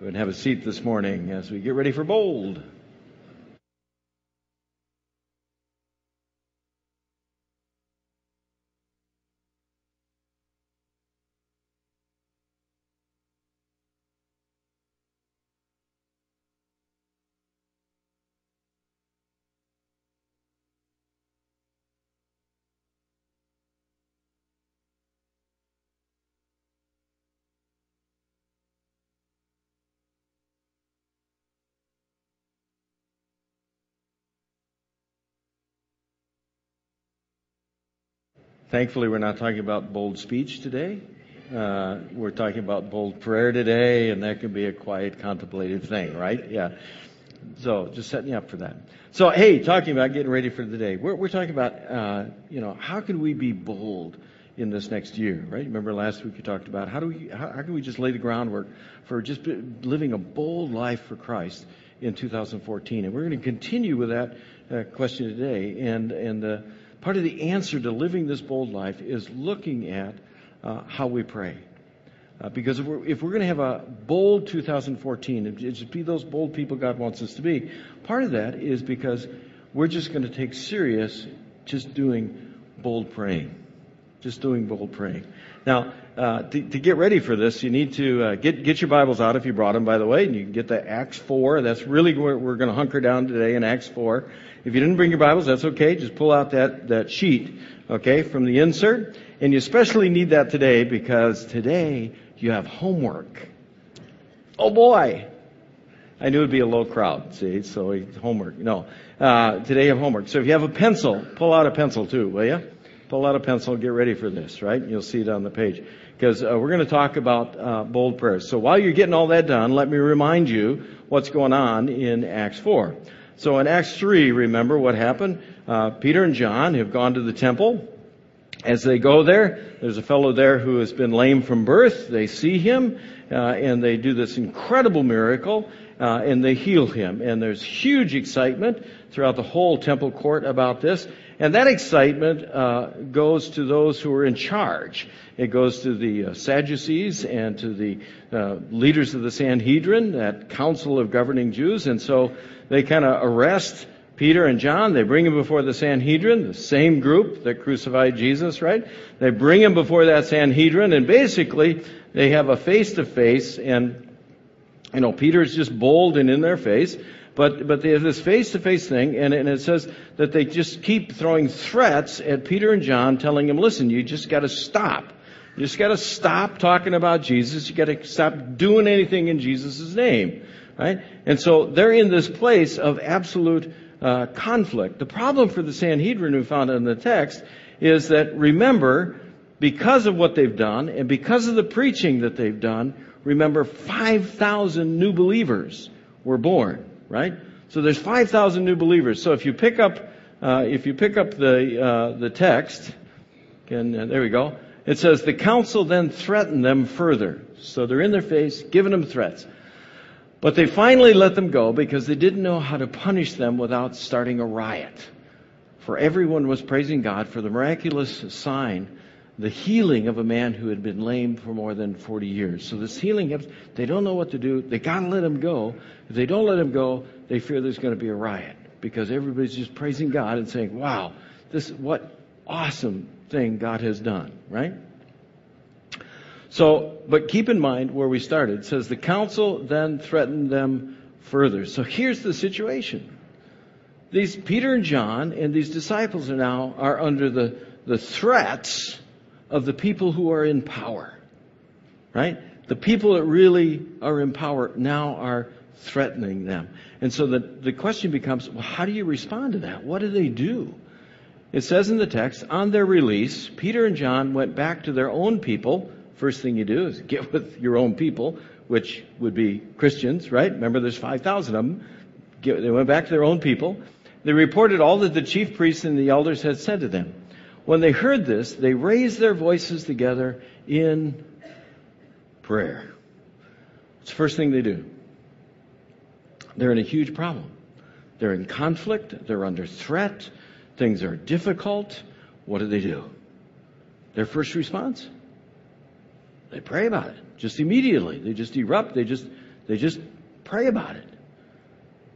Go and have a seat this morning as we get ready for bold. Thankfully, we're not talking about bold speech today. Uh, we're talking about bold prayer today, and that can be a quiet, contemplative thing, right? Yeah. So, just setting you up for that. So, hey, talking about getting ready for the day. We're, we're talking about, uh, you know, how can we be bold in this next year, right? Remember last week you talked about how do we, how, how can we just lay the groundwork for just living a bold life for Christ in 2014? And we're going to continue with that uh, question today. And, and, uh, Part of the answer to living this bold life is looking at uh, how we pray. Uh, because if we're, if we're going to have a bold 2014, and just be those bold people God wants us to be, part of that is because we're just going to take serious just doing bold praying. Just doing bold praying. Now, uh, to, to, get ready for this, you need to uh, get get your Bibles out if you brought them, by the way, and you can get the Acts 4. That's really where we're going to hunker down today in Acts 4. If you didn't bring your Bibles, that's okay. Just pull out that, that sheet, okay, from the insert. And you especially need that today because today you have homework. Oh boy! I knew it'd be a low crowd, see, so homework. No. Uh, today you have homework. So if you have a pencil, pull out a pencil too, will you? Pull out a pencil, get ready for this, right? You'll see it on the page. Because uh, we're going to talk about uh, bold prayers. So while you're getting all that done, let me remind you what's going on in Acts 4. So in Acts 3, remember what happened? Uh, Peter and John have gone to the temple. As they go there, there's a fellow there who has been lame from birth. They see him, uh, and they do this incredible miracle, uh, and they heal him. And there's huge excitement throughout the whole temple court about this. And that excitement uh, goes to those who are in charge. It goes to the uh, Sadducees and to the uh, leaders of the Sanhedrin, that council of governing Jews. And so they kind of arrest Peter and John. They bring him before the Sanhedrin, the same group that crucified Jesus, right? They bring him before that Sanhedrin, and basically they have a face to face, and you know Peter's just bold and in their face. But, but they have this face to face thing, and, and it says that they just keep throwing threats at Peter and John, telling them, listen, you just got to stop. You just got to stop talking about Jesus. You got to stop doing anything in Jesus' name. Right? And so they're in this place of absolute uh, conflict. The problem for the Sanhedrin who found in the text is that remember, because of what they've done and because of the preaching that they've done, remember 5,000 new believers were born, right? So there's 5,000 new believers. So if you pick up, uh, if you pick up the, uh, the text, and uh, there we go, it says, the council then threatened them further. So they're in their face, giving them threats. But they finally let them go because they didn't know how to punish them without starting a riot. For everyone was praising God for the miraculous sign, the healing of a man who had been lame for more than 40 years. So this healing, they don't know what to do. They gotta let him go. If they don't let him go, they fear there's going to be a riot because everybody's just praising God and saying, wow, this, what awesome thing God has done, right? So, but keep in mind where we started. It says the council then threatened them further. So here's the situation. These Peter and John and these disciples are now are under the, the threats of the people who are in power. Right? The people that really are in power now are threatening them. And so the, the question becomes, well, how do you respond to that? What do they do? It says in the text, on their release, Peter and John went back to their own people first thing you do is get with your own people, which would be Christians, right? Remember, there's 5,000 of them. They went back to their own people. They reported all that the chief priests and the elders had said to them. When they heard this, they raised their voices together in prayer. It's the first thing they do. They're in a huge problem. They're in conflict. They're under threat. Things are difficult. What do they do? Their first response? They pray about it just immediately. They just erupt. They just They just pray about it.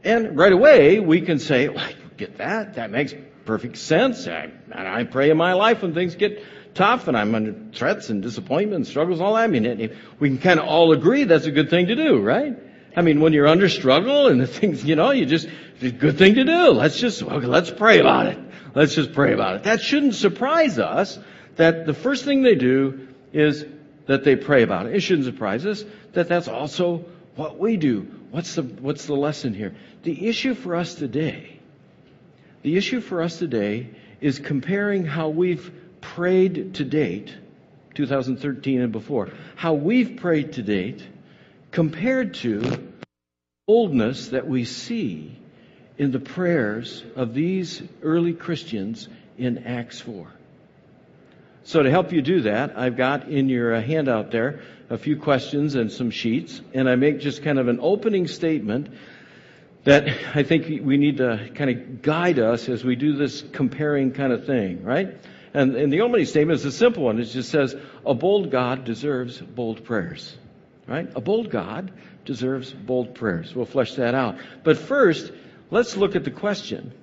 And right away, we can say, well, I get that. That makes perfect sense. I, and I pray in my life when things get tough and I'm under threats and disappointment and struggles, all that. I mean, we can kind of all agree that's a good thing to do, right? I mean, when you're under struggle and the things, you know, you just, it's a good thing to do. Let's just, let's pray about it. Let's just pray about it. That shouldn't surprise us that the first thing they do is that they pray about it. Shouldn't surprise us that that's also what we do. What's the, what's the lesson here? The issue for us today, the issue for us today is comparing how we've prayed to date, 2013 and before, how we've prayed to date compared to boldness that we see in the prayers of these early Christians in Acts 4. So to help you do that, I've got in your uh, handout there a few questions and some sheets, and I make just kind of an opening statement that I think we need to kind of guide us as we do this comparing kind of thing, right? And, and the opening statement is a simple one. It just says, a bold God deserves bold prayers, right? A bold God deserves bold prayers. We'll flesh that out. But first, let's look at the question.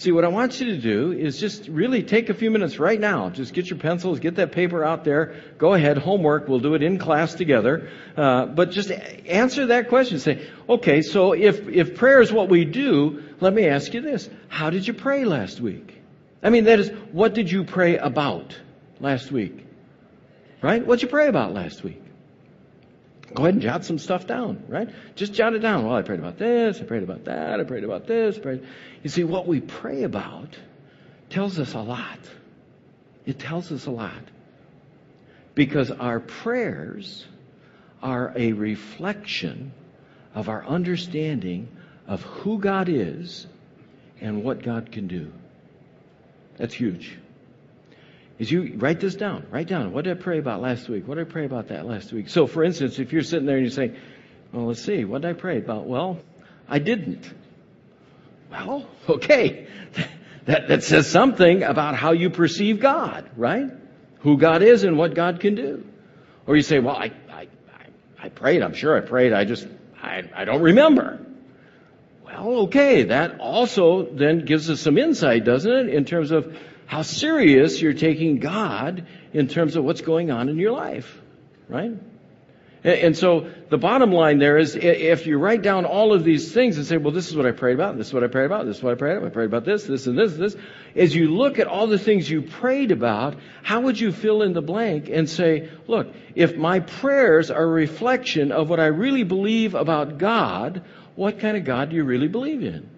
See, what I want you to do is just really take a few minutes right now. Just get your pencils, get that paper out there. Go ahead, homework. We'll do it in class together. Uh, but just answer that question. Say, okay, so if, if prayer is what we do, let me ask you this. How did you pray last week? I mean, that is, what did you pray about last week? Right? What'd you pray about last week? Go ahead and jot some stuff down, right? Just jot it down. Well, I prayed about this, I prayed about that, I prayed about this. Prayed. You see, what we pray about tells us a lot. It tells us a lot. Because our prayers are a reflection of our understanding of who God is and what God can do. That's huge is you write this down. Write down. What did I pray about last week? What did I pray about that last week? So, for instance, if you're sitting there and you're saying, well, let's see, what did I pray about? Well, I didn't. Well, okay. that, that says something about how you perceive God, right? Who God is and what God can do. Or you say, well, I, I, I prayed. I'm sure I prayed. I just, I, I don't remember. Well, okay. That also then gives us some insight, doesn't it? In terms of how serious you're taking God in terms of what's going on in your life, right? And so the bottom line there is if you write down all of these things and say, well, this is what I prayed about, this is what I prayed about, this is what I prayed about, I prayed about this, this, and this, and this. As you look at all the things you prayed about, how would you fill in the blank and say, look, if my prayers are a reflection of what I really believe about God, what kind of God do you really believe in?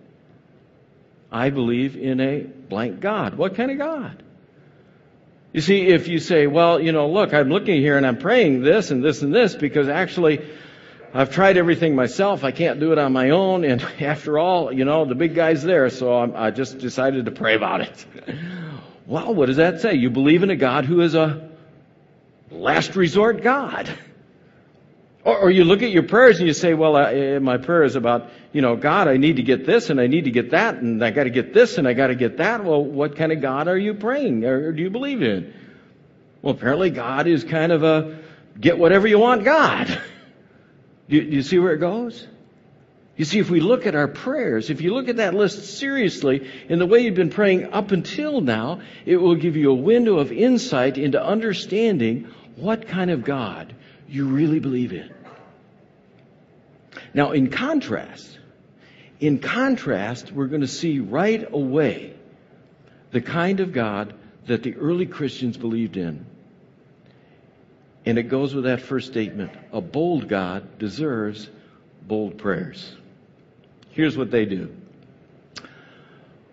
I believe in a blank God. What kind of God? You see, if you say, well, you know, look, I'm looking here and I'm praying this and this and this because actually I've tried everything myself. I can't do it on my own. And after all, you know, the big guy's there, so I'm, i just decided to pray about it. well, what does that say? You believe in a God who is a last resort God. Or, or, you look at your prayers and you say, well, uh, my prayer is about, you know, God, I need to get this and I need to get that and I got to get this and I got to get that. Well, what kind of God are you praying or do you believe in? Well, apparently God is kind of a get whatever you want God. do, do you see where it goes? You see, if we look at our prayers, if you look at that list seriously in the way you've been praying up until now, it will give you a window of insight into understanding what kind of God you really believe in. Now, in contrast, in contrast, we're going to see right away the kind of God that the early Christians believed in. And it goes with that first statement. A bold God deserves bold prayers. Here's what they do.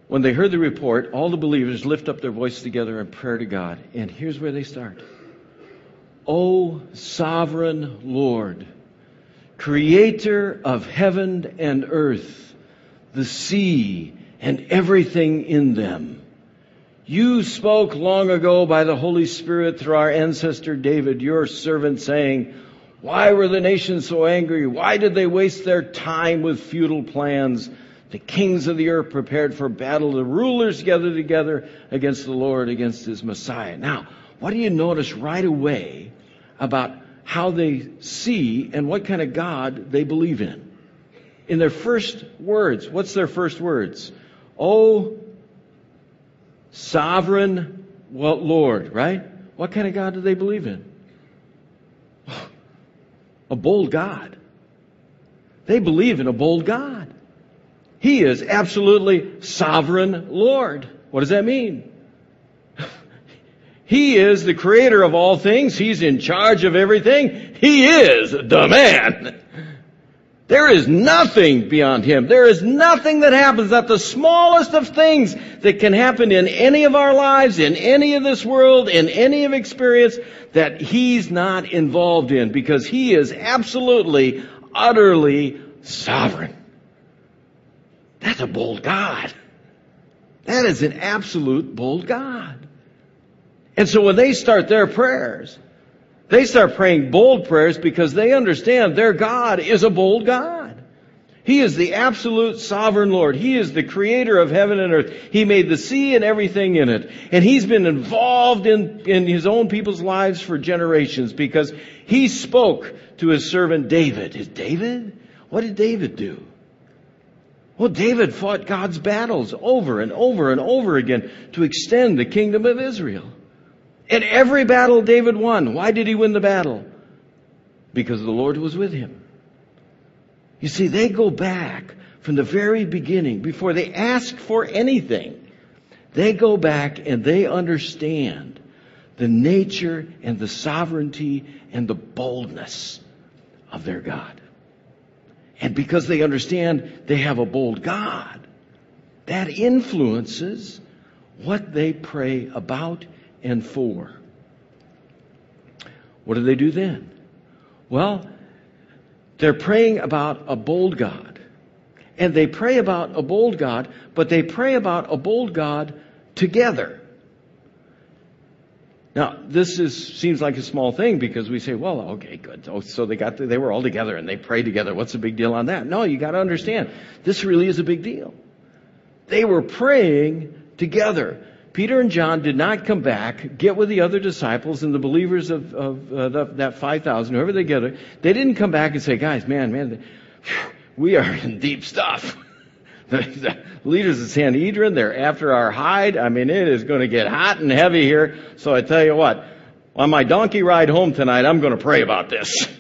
When they heard the report, all the believers lift up their voice together in prayer to God. And here's where they start. O sovereign Lord, creator of heaven and earth, the sea and everything in them. You spoke long ago by the Holy Spirit through our ancestor David, your servant, saying, Why were the nations so angry? Why did they waste their time with futile plans? The kings of the earth prepared for battle. The rulers gathered together against the Lord, against his Messiah. Now, what do you notice right away about how they see and what kind of God they believe in. In their first words, what's their first words? Oh, sovereign Lord, right? What kind of God do they believe in? A bold God. They believe in a bold God. He is absolutely sovereign Lord. What does that mean? He is the creator of all things. He's in charge of everything. He is the man. There is nothing beyond him. There is nothing that happens, not the smallest of things that can happen in any of our lives, in any of this world, in any of experience that he's not involved in because he is absolutely, utterly sovereign. That's a bold God. That is an absolute bold God. And so when they start their prayers, they start praying bold prayers because they understand their God is a bold God. He is the absolute sovereign Lord. He is the creator of heaven and earth. He made the sea and everything in it. And He's been involved in, in His own people's lives for generations because He spoke to His servant David. Is David? What did David do? Well, David fought God's battles over and over and over again to extend the kingdom of Israel. In every battle David won. Why did he win the battle? Because the Lord was with him. You see, they go back from the very beginning, before they ask for anything. They go back and they understand the nature and the sovereignty and the boldness of their God. And because they understand they have a bold God, that influences what they pray about and 4. What do they do then? Well, they're praying about a bold God. And they pray about a bold God, but they pray about a bold God together. Now, this is, seems like a small thing because we say, well, okay, good. Oh, so they got, they were all together and they prayed together. What's the big deal on that? No, you got to understand. This really is a big deal. They were praying together. Peter and John did not come back, get with the other disciples and the believers of, of uh, the, that 5,000, whoever they gathered. They didn't come back and say, guys, man, man, we are in deep stuff. the, the leaders of Sanhedrin, they're after our hide. I mean, it is going to get hot and heavy here. So I tell you what, on my donkey ride home tonight, I'm going to pray about this.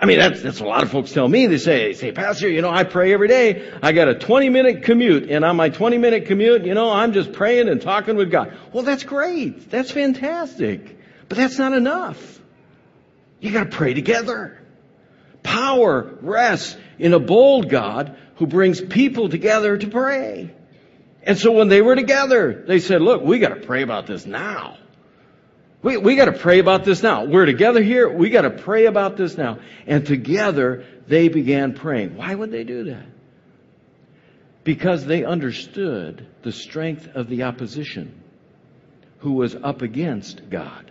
I mean, that's, that's a lot of folks tell me. They say, say, Pastor, you know, I pray every day. I got a 20 minute commute and on my 20 minute commute, you know, I'm just praying and talking with God. Well, that's great. That's fantastic. But that's not enough. You gotta pray together. Power rests in a bold God who brings people together to pray. And so when they were together, they said, look, we gotta pray about this now. We, we got to pray about this now. We're together here. We got to pray about this now. And together they began praying. Why would they do that? Because they understood the strength of the opposition who was up against God.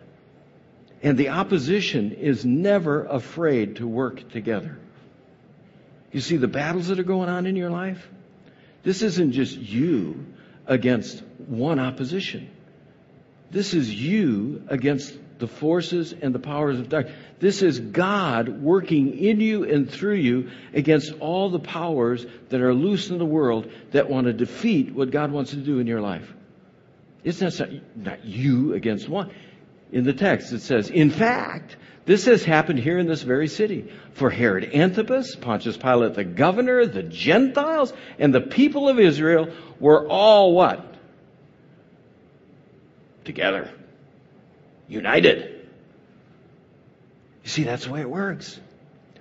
And the opposition is never afraid to work together. You see the battles that are going on in your life? This isn't just you against one opposition. This is you against the forces and the powers of darkness. This is God working in you and through you against all the powers that are loose in the world that want to defeat what God wants to do in your life. It's not, not you against one. In the text it says, in fact, this has happened here in this very city. For Herod Antipas, Pontius Pilate the governor, the Gentiles, and the people of Israel were all what? Together, united. You see, that's the way it works.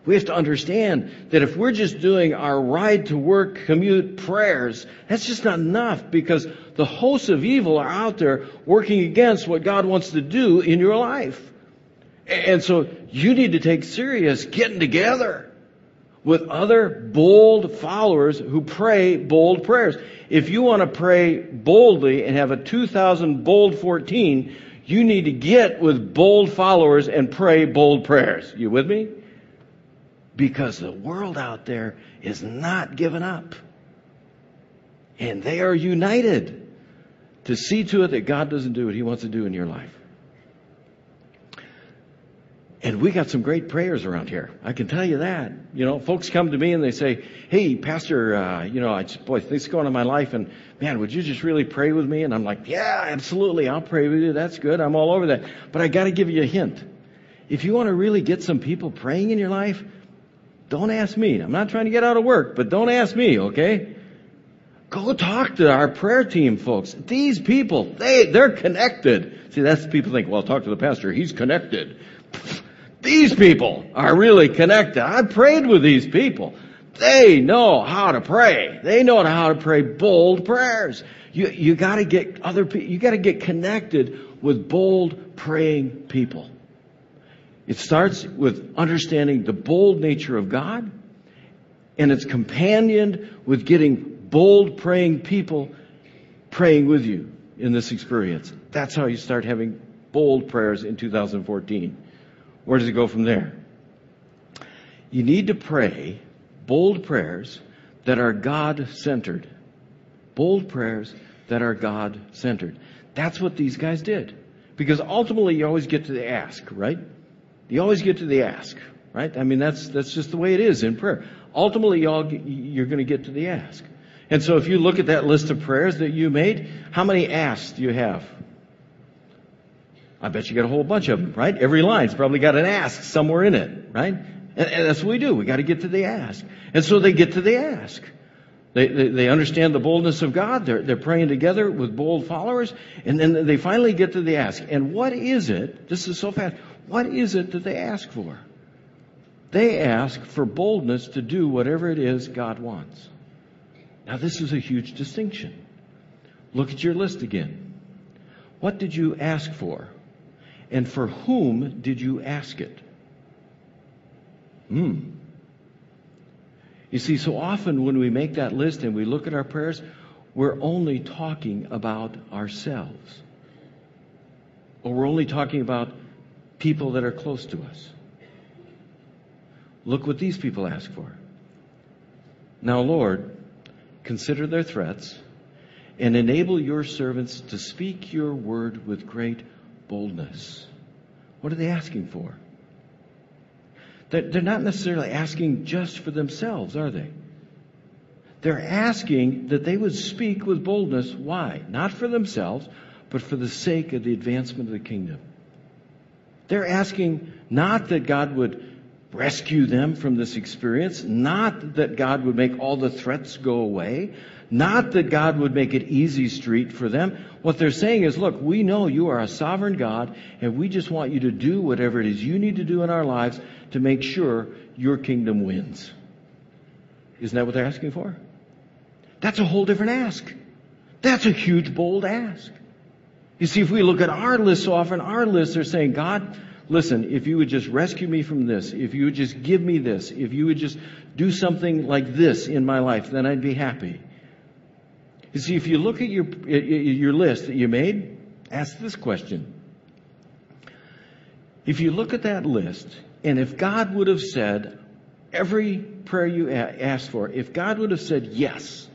We have to understand that if we're just doing our ride to work commute prayers, that's just not enough because the hosts of evil are out there working against what God wants to do in your life. And so you need to take serious getting together with other bold followers who pray bold prayers. If you want to pray boldly and have a 2000 bold 14, you need to get with bold followers and pray bold prayers. You with me? Because the world out there is not giving up. And they are united to see to it that God doesn't do what He wants to do in your life. And we got some great prayers around here. I can tell you that. You know, folks come to me and they say, "Hey, Pastor, uh, you know, I just, boy, things going on in my life, and man, would you just really pray with me?" And I'm like, "Yeah, absolutely, I'll pray with you. That's good. I'm all over that." But I got to give you a hint. If you want to really get some people praying in your life, don't ask me. I'm not trying to get out of work, but don't ask me, okay? Go talk to our prayer team folks. These people, they, they're connected. See, that's people think, well, talk to the pastor. He's connected. These people are really connected. I prayed with these people. They know how to pray. They know how to pray bold prayers. You, you gotta get other people, you gotta get connected with bold praying people. It starts with understanding the bold nature of God, and it's companioned with getting bold praying people praying with you in this experience. That's how you start having bold prayers in 2014. Where does it go from there? You need to pray bold prayers that are God centered. Bold prayers that are God centered. That's what these guys did. Because ultimately you always get to the ask, right? You always get to the ask, right? I mean, that's, that's just the way it is in prayer. Ultimately, you all, you're going to get to the ask. And so if you look at that list of prayers that you made, how many asks do you have? I bet you got a whole bunch of them, right? Every line's probably got an ask somewhere in it, right? And, and that's what we do. We got to get to the ask. And so they get to the ask. They, they, they, understand the boldness of God. They're, they're praying together with bold followers. And then they finally get to the ask. And what is it? This is so fast. What is it that they ask for? They ask for boldness to do whatever it is God wants. Now, this is a huge distinction. Look at your list again. What did you ask for? And for whom did you ask it? Hmm. You see, so often when we make that list and we look at our prayers, we're only talking about ourselves. Or we're only talking about people that are close to us. Look what these people ask for. Now, Lord, consider their threats, and enable your servants to speak your word with great boldness. What are they asking for? They're not necessarily asking just for themselves, are they? They're asking that they would speak with boldness. Why? Not for themselves, but for the sake of the advancement of the kingdom. They're asking not that God would rescue them from this experience. Not that God would make all the threats go away. Not that God would make it easy street for them. What they're saying is, look, we know you are a sovereign God, and we just want you to do whatever it is you need to do in our lives to make sure your kingdom wins. Isn't that what they're asking for? That's a whole different ask. That's a huge, bold ask. You see, if we look at our list so often, our lists are saying, God, listen, if you would just rescue me from this, if you would just give me this, if you would just do something like this in my life, then I'd be happy. You see, if you look at your, your list that you made, ask this question. If you look at that list, and if God would have said every prayer you asked for, if God would have said yes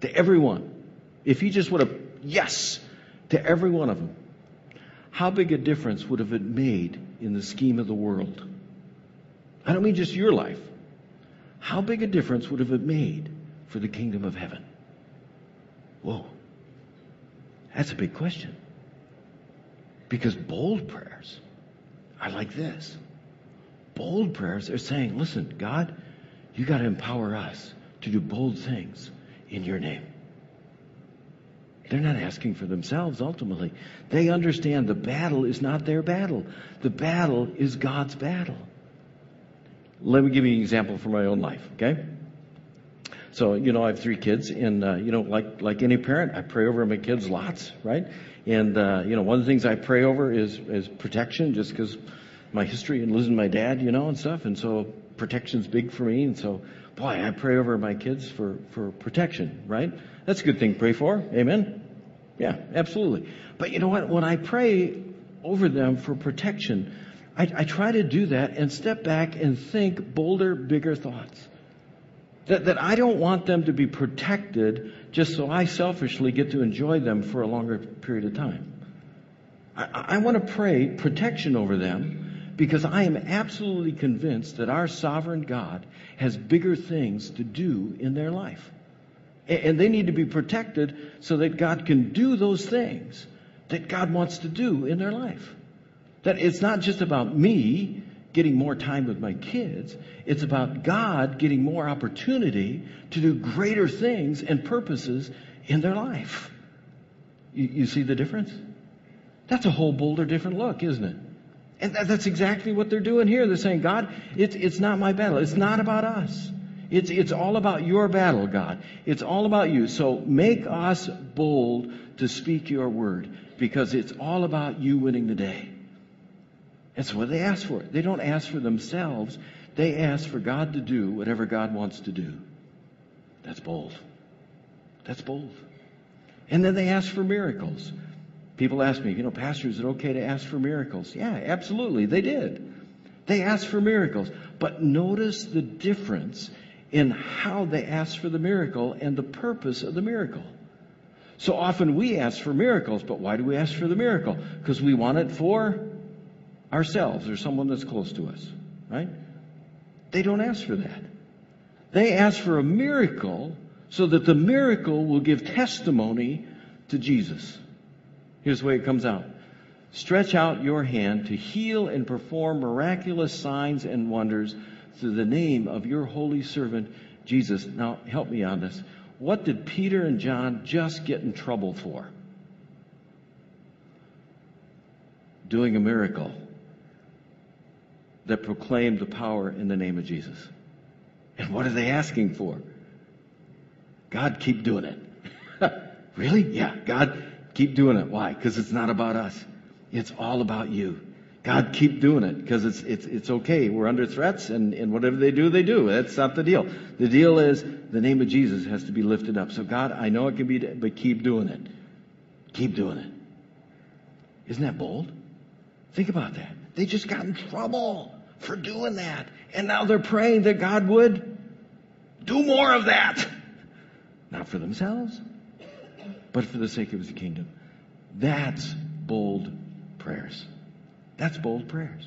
to everyone, if He just would have yes to every one of them, how big a difference would have it made in the scheme of the world? I don't mean just your life. How big a difference would have it made for the kingdom of heaven? Whoa. That's a big question. Because bold prayers are like this. Bold prayers are saying, listen, God, you got to empower us to do bold things in your name. They're not asking for themselves ultimately. They understand the battle is not their battle. The battle is God's battle. Let me give you an example from my own life, okay? So, you know, I have three kids, and, uh, you know, like, like any parent, I pray over my kids lots, right? And, uh, you know, one of the things I pray over is, is protection, just because my history and losing my dad, you know, and stuff. And so protection's big for me. And so, boy, I pray over my kids for, for protection, right? That's a good thing to pray for. Amen? Yeah, absolutely. But you know what? When I pray over them for protection, I, I try to do that and step back and think bolder, bigger thoughts. That, that I don't want them to be protected just so I selfishly get to enjoy them for a longer period of time. I, I want to pray protection over them Because I am absolutely convinced that our sovereign God has bigger things to do in their life. And they need to be protected so that God can do those things that God wants to do in their life. That it's not just about me getting more time with my kids. It's about God getting more opportunity to do greater things and purposes in their life. You, you see the difference? That's a whole bolder different look, isn't it? And that, that's exactly what they're doing here. They're saying, God, it's, it's not my battle. It's not about us. It's, it's all about your battle, God. It's all about you. So make us bold to speak your word because it's all about you winning the day. That's what they ask for. They don't ask for themselves. They ask for God to do whatever God wants to do. That's bold. That's bold. And then they ask for miracles. People ask me, you know, Pastor, is it okay to ask for miracles? Yeah, absolutely. They did. They asked for miracles. But notice the difference in how they asked for the miracle and the purpose of the miracle. So often we ask for miracles, but why do we ask for the miracle? Because we want it for ourselves or someone that's close to us, right? They don't ask for that. They ask for a miracle so that the miracle will give testimony to Jesus. Here's the way it comes out. Stretch out your hand to heal and perform miraculous signs and wonders through the name of your holy servant, Jesus. Now, help me on this. What did Peter and John just get in trouble for? Doing a miracle that proclaimed the power in the name of Jesus. And what are they asking for? God, keep doing it. really? Yeah, God, keep doing it. Why? Because it's not about us. It's all about you. God, keep doing it because it's, it's, it's okay. We're under threats and, and whatever they do, they do. That's not the deal. The deal is the name of Jesus has to be lifted up. So God, I know it can be, but keep doing it. Keep doing it. Isn't that bold? Think about that. They just got in trouble for doing that. And now they're praying that God would do more of that. Not for themselves, but for the sake of his kingdom. That's bold prayers. That's bold prayers.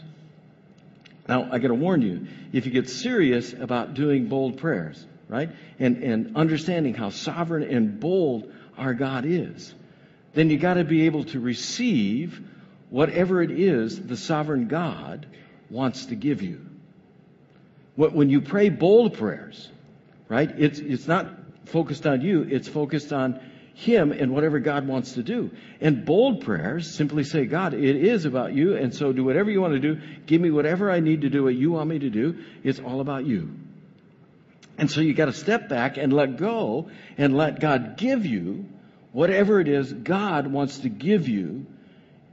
Now, I gotta warn you, if you get serious about doing bold prayers, right, and, and understanding how sovereign and bold our God is, then you gotta be able to receive whatever it is the sovereign God wants to give you. When you pray bold prayers, right, it's, it's not focused on you, it's focused on Him and whatever God wants to do. And bold prayers simply say, God, it is about you, and so do whatever you want to do. Give me whatever I need to do, what you want me to do. It's all about you. And so you got to step back and let go and let God give you whatever it is God wants to give you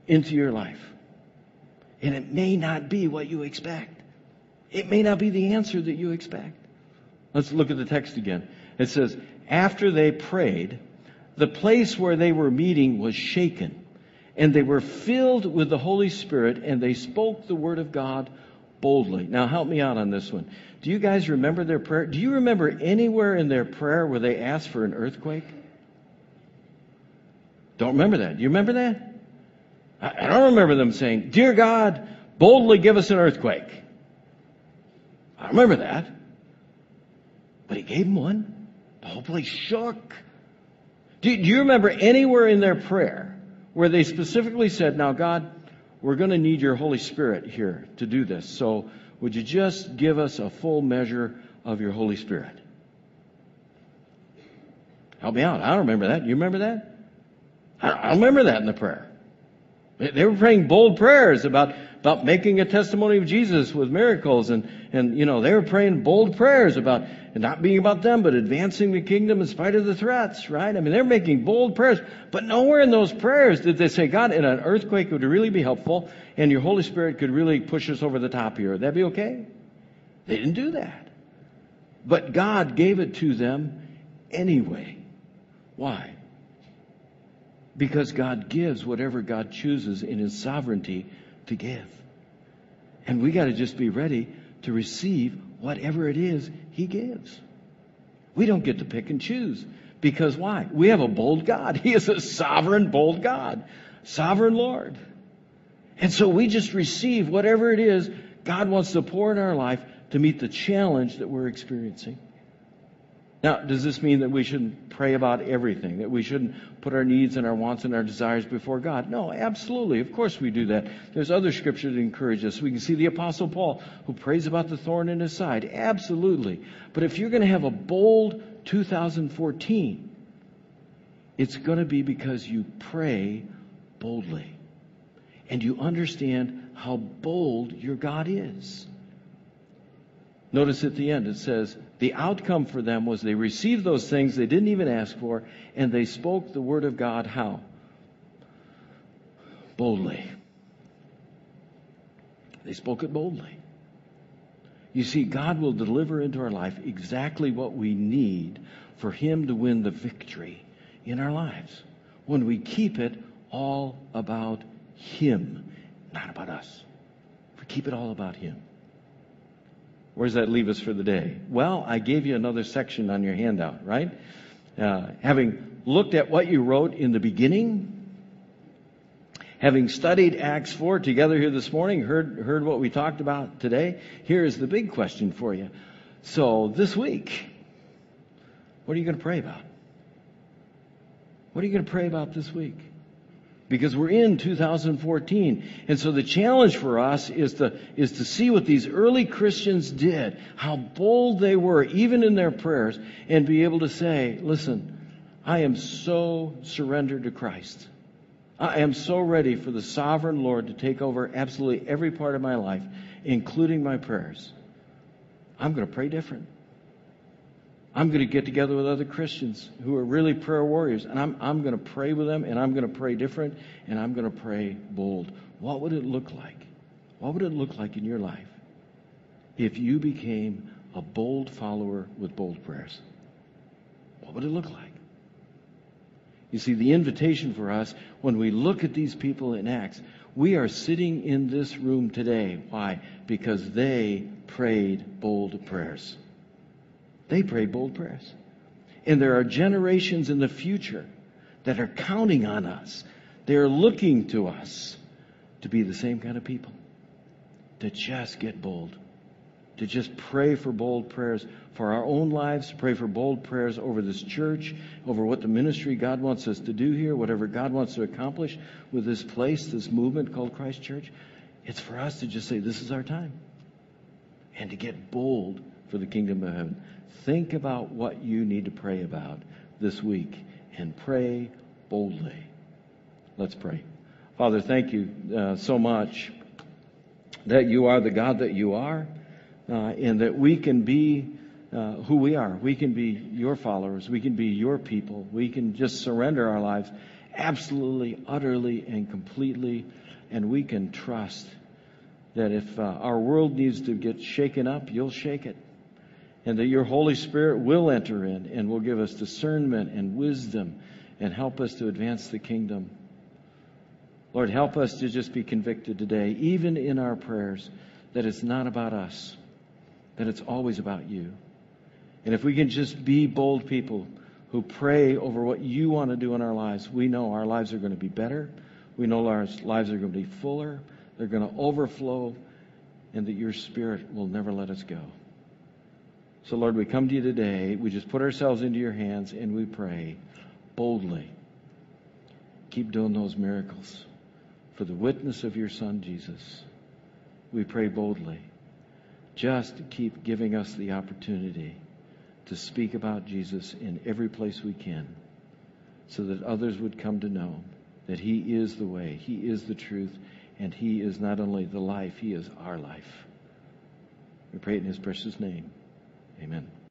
into your life. And it may not be what you expect. It may not be the answer that you expect. Let's look at the text again. It says, after they prayed, the place where they were meeting was shaken, and they were filled with the Holy Spirit, and they spoke the word of God boldly. Now, help me out on this one. Do you guys remember their prayer? Do you remember anywhere in their prayer where they asked for an earthquake? Don't remember that. Do you remember that? I don't remember them saying, Dear God, boldly give us an earthquake. I remember that. But he gave them one. The whole place shook. Do, do you remember anywhere in their prayer where they specifically said, Now, God, we're going to need your Holy Spirit here to do this. So would you just give us a full measure of your Holy Spirit? Help me out. I don't remember that. You remember that? I don't remember that in the prayer. They were praying bold prayers about, about making a testimony of Jesus with miracles and, and, you know, they were praying bold prayers about not being about them, but advancing the kingdom in spite of the threats, right? I mean, they're making bold prayers, but nowhere in those prayers did they say, God, in an earthquake would really be helpful and your Holy Spirit could really push us over the top here. Would that be okay? They didn't do that. But God gave it to them anyway. Why? Because God gives whatever God chooses in His sovereignty to give. And we got to just be ready to receive whatever it is He gives. We don't get to pick and choose. Because why? We have a bold God. He is a sovereign, bold God. Sovereign Lord. And so we just receive whatever it is God wants to pour in our life to meet the challenge that we're experiencing. Now, does this mean that we shouldn't pray about everything? That we shouldn't put our needs and our wants and our desires before God? No, absolutely. Of course we do that. There's other scripture that encourage us. We can see the apostle Paul who prays about the thorn in his side. Absolutely. But if you're going to have a bold 2014, it's going to be because you pray boldly. And you understand how bold your God is. Notice at the end it says, the outcome for them was they received those things they didn't even ask for, and they spoke the word of God how? Boldly. They spoke it boldly. You see, God will deliver into our life exactly what we need for Him to win the victory in our lives when we keep it all about Him, not about us. If we keep it all about Him. Where does that leave us for the day? Well, I gave you another section on your handout, right? Uh, having looked at what you wrote in the beginning, having studied Acts 4 together here this morning, heard, heard what we talked about today, here is the big question for you. So this week, what are you going to pray about? What are you going to pray about this week? Because we're in 2014. And so the challenge for us is to, is to see what these early Christians did, how bold they were, even in their prayers, and be able to say, listen, I am so surrendered to Christ. I am so ready for the sovereign Lord to take over absolutely every part of my life, including my prayers. I'm going to pray different. I'm going to get together with other Christians who are really prayer warriors, and I'm, I'm going to pray with them, and I'm going to pray different, and I'm going to pray bold. What would it look like? What would it look like in your life if you became a bold follower with bold prayers? What would it look like? You see, the invitation for us when we look at these people in Acts, we are sitting in this room today. Why? Because they prayed bold prayers. They pray bold prayers. And there are generations in the future that are counting on us. They are looking to us to be the same kind of people. To just get bold. To just pray for bold prayers for our own lives, pray for bold prayers over this church, over what the ministry God wants us to do here, whatever God wants to accomplish with this place, this movement called Christ Church. It's for us to just say, this is our time. And to get bold for the kingdom of heaven. Think about what you need to pray about this week and pray boldly. Let's pray. Father, thank you uh, so much that you are the God that you are, uh, and that we can be uh, who we are. We can be your followers. We can be your people. We can just surrender our lives absolutely, utterly, and completely, and we can trust that if uh, our world needs to get shaken up, you'll shake it and that your Holy Spirit will enter in and will give us discernment and wisdom and help us to advance the kingdom. Lord, help us to just be convicted today, even in our prayers, that it's not about us, that it's always about you. And if we can just be bold people who pray over what you want to do in our lives, we know our lives are going to be better. We know our lives are going to be fuller. They're going to overflow, and that your Spirit will never let us go. So, Lord, we come to you today. We just put ourselves into your hands and we pray boldly. Keep doing those miracles for the witness of your Son, Jesus. We pray boldly. Just keep giving us the opportunity to speak about Jesus in every place we can so that others would come to know that He is the way, He is the truth, and He is not only the life, He is our life. We pray in His precious name. Amen.